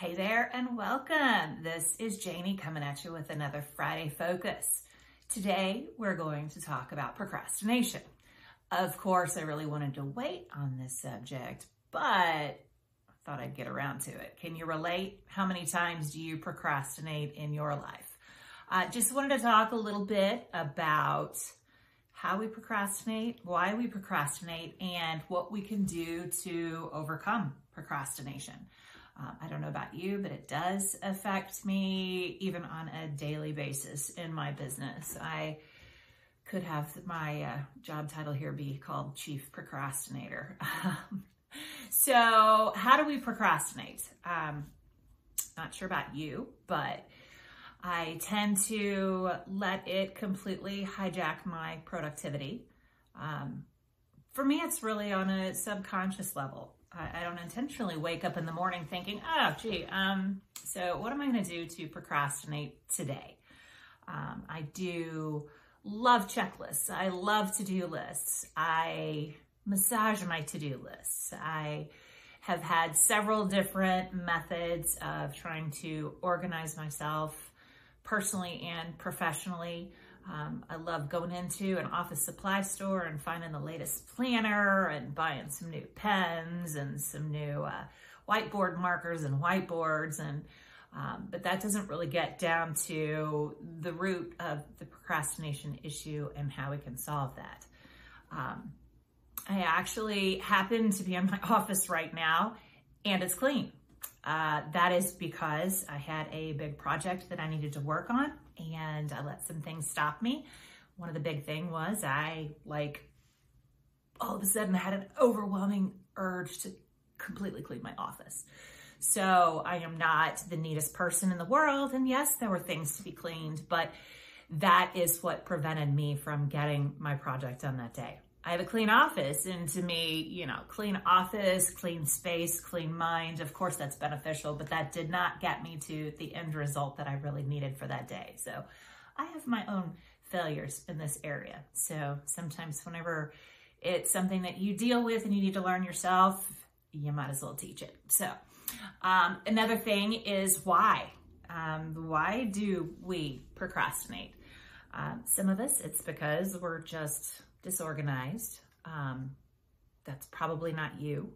Hey there and welcome. This is Janie coming at you with another Friday Focus. Today we're going to talk about procrastination. Of course, I really wanted to wait on this subject, but I thought I'd get around to it. Can you relate? How many times do you procrastinate in your life? I uh, just wanted to talk a little bit about how we procrastinate, why we procrastinate, and what we can do to overcome procrastination. Um, I don't know about you, but it does affect me even on a daily basis in my business. I could have my uh, job title here be called Chief Procrastinator. so, how do we procrastinate? Um, not sure about you, but I tend to let it completely hijack my productivity. Um, for me, it's really on a subconscious level. I, I don't intentionally wake up in the morning thinking, oh, gee, um, so what am I going to do to procrastinate today? Um, I do love checklists. I love to do lists. I massage my to do lists. I have had several different methods of trying to organize myself personally and professionally. Um, I love going into an office supply store and finding the latest planner and buying some new pens and some new uh, whiteboard markers and whiteboards. And um, but that doesn't really get down to the root of the procrastination issue and how we can solve that. Um, I actually happen to be in my office right now and it's clean. Uh, that is because I had a big project that I needed to work on and I let some things stop me. One of the big thing was I like all of a sudden had an overwhelming urge to completely clean my office. So I am not the neatest person in the world. And yes, there were things to be cleaned, but that is what prevented me from getting my project done that day. I have a clean office and to me, you know, clean office, clean space, clean mind, of course that's beneficial, but that did not get me to the end result that I really needed for that day. So I have my own failures in this area. So sometimes whenever it's something that you deal with and you need to learn yourself, you might as well teach it. So um, another thing is why. Um, why do we procrastinate? Um, some of us, it's because we're just disorganized. Um, that's probably not you.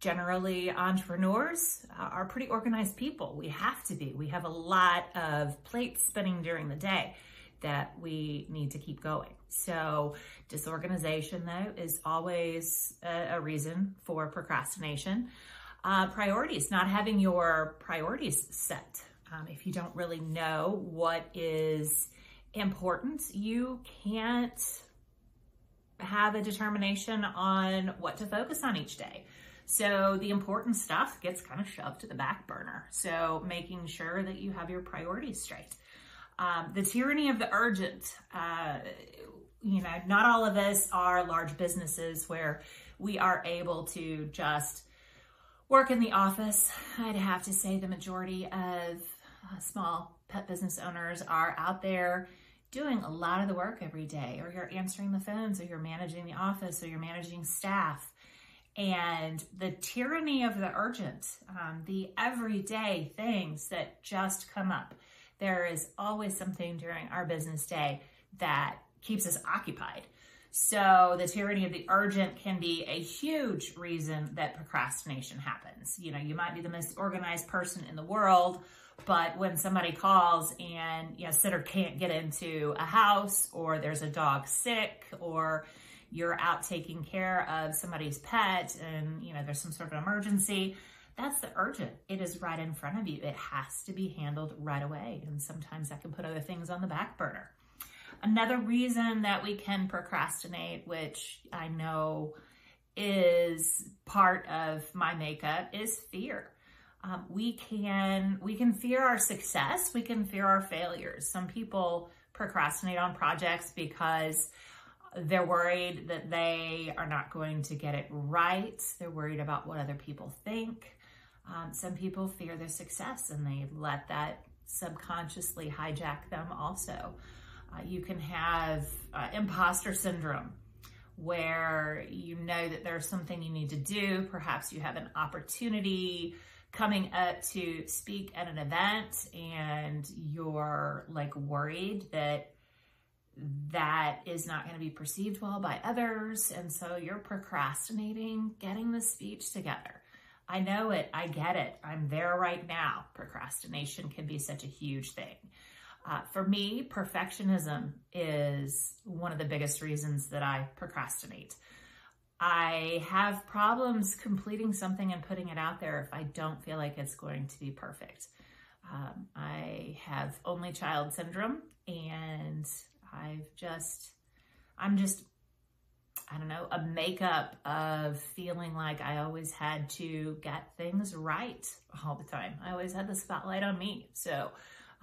Generally, entrepreneurs are pretty organized people. We have to be. We have a lot of plates spinning during the day that we need to keep going. So, disorganization, though, is always a, a reason for procrastination. Uh, priorities, not having your priorities set. Um, if you don't really know what is important, you can't have a determination on what to focus on each day. So the important stuff gets kind of shoved to the back burner. So making sure that you have your priorities straight. Um, the tyranny of the urgent. Uh, you know, not all of us are large businesses where we are able to just work in the office. I'd have to say the majority of uh, small pet business owners are out there doing a lot of the work every day, or you're answering the phones, or you're managing the office, or you're managing staff. And the tyranny of the urgent, um, the everyday things that just come up. There is always something during our business day that keeps us occupied. So the tyranny of the urgent can be a huge reason that procrastination happens. You know, you might be the most organized person in the world, but when somebody calls and you know, sitter can't get into a house or there's a dog sick or you're out taking care of somebody's pet and you know there's some sort of emergency, that's the urgent. It is right in front of you. It has to be handled right away. And sometimes that can put other things on the back burner. Another reason that we can procrastinate, which I know is part of my makeup, is fear. Um, we can we can fear our success we can fear our failures. Some people procrastinate on projects because they're worried that they are not going to get it right. They're worried about what other people think. Um, some people fear their success and they let that subconsciously hijack them also uh, you can have uh, imposter syndrome where you know that there's something you need to do perhaps you have an opportunity coming up to speak at an event and you're like worried that that is not going to be perceived well by others. And so you're procrastinating getting the speech together. I know it. I get it. I'm there right now. Procrastination can be such a huge thing. Uh, for me, perfectionism is one of the biggest reasons that I procrastinate. I have problems completing something and putting it out there if I don't feel like it's going to be perfect. Um, I have only child syndrome and I've just, I'm just, I don't know, a makeup of feeling like I always had to get things right all the time. I always had the spotlight on me. So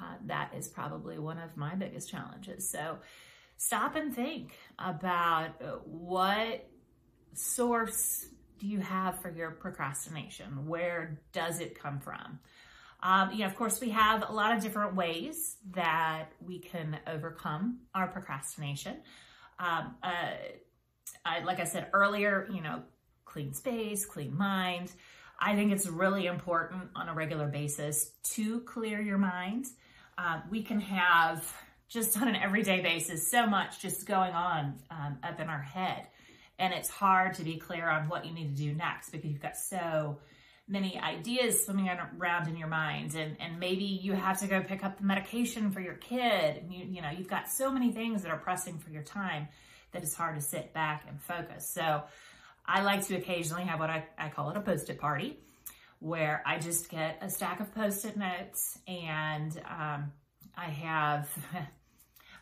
uh, that is probably one of my biggest challenges. So stop and think about what source do you have for your procrastination? Where does it come from? Um, you know, of course, we have a lot of different ways that we can overcome our procrastination. Um, uh, I, like I said earlier, you know, clean space, clean mind. I think it's really important on a regular basis to clear your mind. Uh, we can have just on an everyday basis so much just going on um, up in our head. And it's hard to be clear on what you need to do next because you've got so many ideas swimming around in your mind. And, and maybe you have to go pick up the medication for your kid. You, you know you've got so many things that are pressing for your time that it's hard to sit back and focus. So i like to occasionally have what i, I call it a post-it party where i just get a stack of post-it notes and um, i have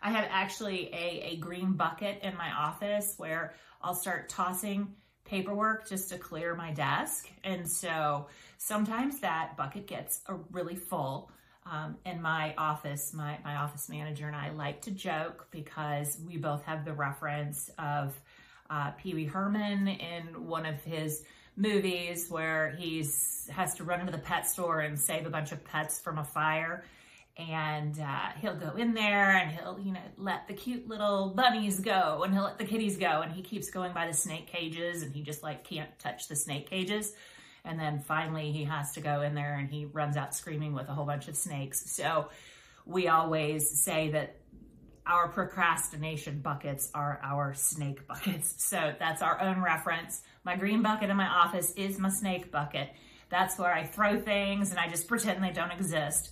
I have actually a, a green bucket in my office where I'll start tossing paperwork just to clear my desk. And so sometimes that bucket gets a really full. Um, in my office, my, my office manager and I like to joke because we both have the reference of uh, Pee Wee Herman in one of his movies where he's has to run into the pet store and save a bunch of pets from a fire. And uh, he'll go in there and he'll you know let the cute little bunnies go and he'll let the kitties go. And he keeps going by the snake cages and he just like can't touch the snake cages. And then finally he has to go in there and he runs out screaming with a whole bunch of snakes. So we always say that our procrastination buckets are our snake buckets so that's our own reference my green bucket in my office is my snake bucket that's where i throw things and i just pretend they don't exist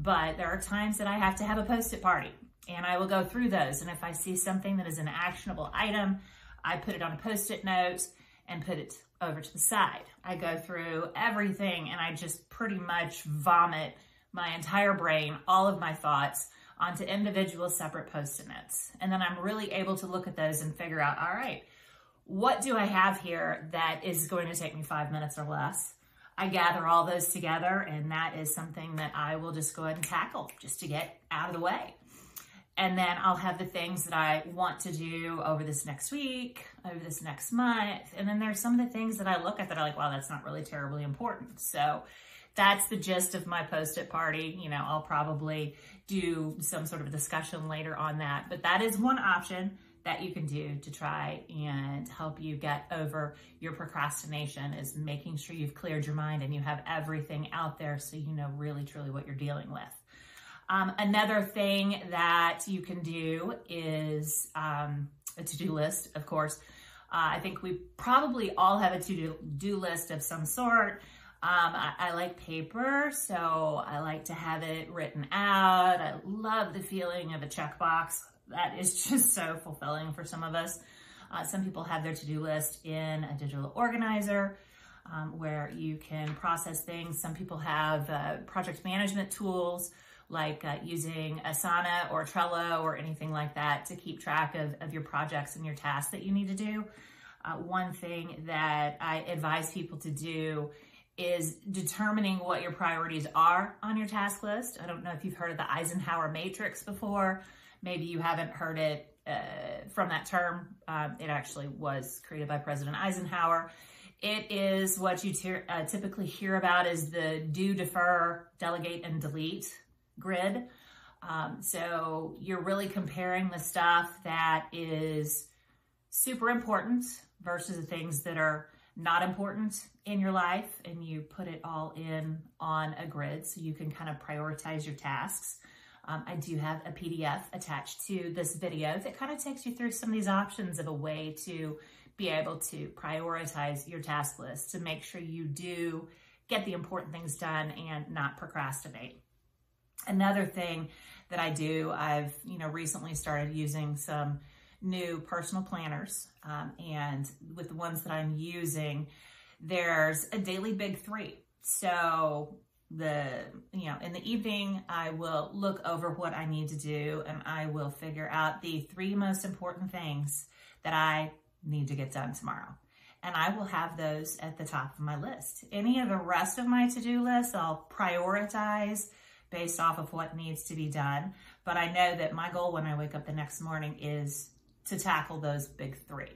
but there are times that I have to have a post-it party and I will go through those. And if I see something that is an actionable item, I put it on a post-it note and put it over to the side. I go through everything and I just pretty much vomit my entire brain, all of my thoughts onto individual separate post-it notes. And then I'm really able to look at those and figure out, all right, what do I have here that is going to take me five minutes or less? I gather all those together and that is something that I will just go ahead and tackle just to get out of the way. And then I'll have the things that I want to do over this next week, over this next month. And then there's some of the things that I look at that are like, wow, that's not really terribly important. So that's the gist of my post-it party. You know, I'll probably do some sort of discussion later on that, but that is one option that you can do to try and help you get over your procrastination is making sure you've cleared your mind and you have everything out there so you know really truly what you're dealing with. Um, another thing that you can do is um, a to-do list, of course. Uh, I think we probably all have a to-do list of some sort. Um, I, I, like paper, so I like to have it written out. I love the feeling of a checkbox that is just so fulfilling for some of us. Uh, some people have their to-do list in a digital organizer um, where you can process things. Some people have uh, project management tools like uh, using Asana or Trello or anything like that to keep track of, of your projects and your tasks that you need to do. Uh, one thing that I advise people to do is determining what your priorities are on your task list. I don't know if you've heard of the Eisenhower matrix before. Maybe you haven't heard it uh, from that term. Um, it actually was created by President Eisenhower. It is what you uh, typically hear about is the do, defer, delegate, and delete grid. Um, so you're really comparing the stuff that is super important versus the things that are not important in your life and you put it all in on a grid so you can kind of prioritize your tasks. Um, I do have a PDF attached to this video that kind of takes you through some of these options of a way to be able to prioritize your task list to make sure you do get the important things done and not procrastinate. Another thing that I do, I've, you know, recently started using some new personal planners. Um, and with the ones that I'm using, there's a daily big three. So the, you know, in the evening, I will look over what I need to do and I will figure out the three most important things that I need to get done tomorrow. And I will have those at the top of my list. Any of the rest of my to-do list, I'll prioritize based off of what needs to be done. But I know that my goal when I wake up the next morning is to tackle those big three.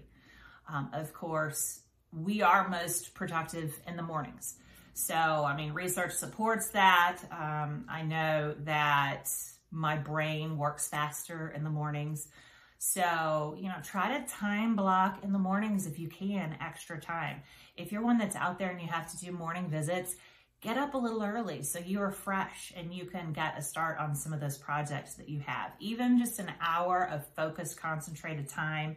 Um, of course, we are most productive in the mornings. So, I mean, research supports that. Um, I know that my brain works faster in the mornings. So, you know, try to time block in the mornings if you can, extra time. If you're one that's out there and you have to do morning visits, get up a little early so you are fresh and you can get a start on some of those projects that you have. Even just an hour of focused, concentrated time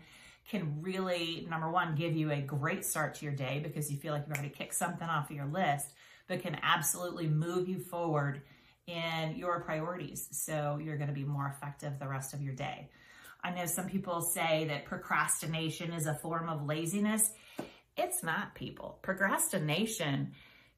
can really, number one, give you a great start to your day because you feel like you've already kicked something off of your list, but can absolutely move you forward in your priorities. So you're going to be more effective the rest of your day. I know some people say that procrastination is a form of laziness. It's not, people. Procrastination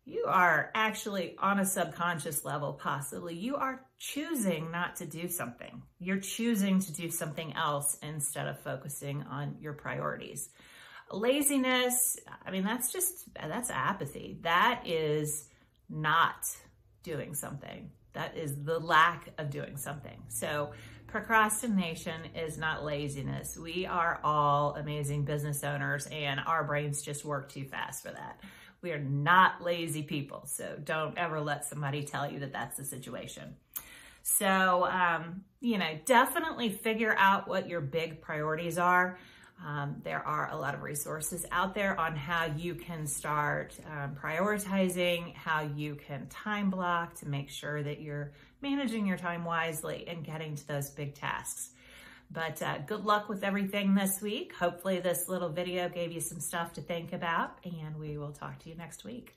you are actually on a subconscious level, possibly, you are choosing not to do something. You're choosing to do something else instead of focusing on your priorities. Laziness, I mean, that's just, that's apathy. That is not doing something. That is the lack of doing something. So procrastination is not laziness. We are all amazing business owners and our brains just work too fast for that. We are not lazy people. So don't ever let somebody tell you that that's the situation. So, um, you know, definitely figure out what your big priorities are. Um, there are a lot of resources out there on how you can start um, prioritizing, how you can time block to make sure that you're managing your time wisely and getting to those big tasks. But uh, good luck with everything this week. Hopefully this little video gave you some stuff to think about and we will talk to you next week.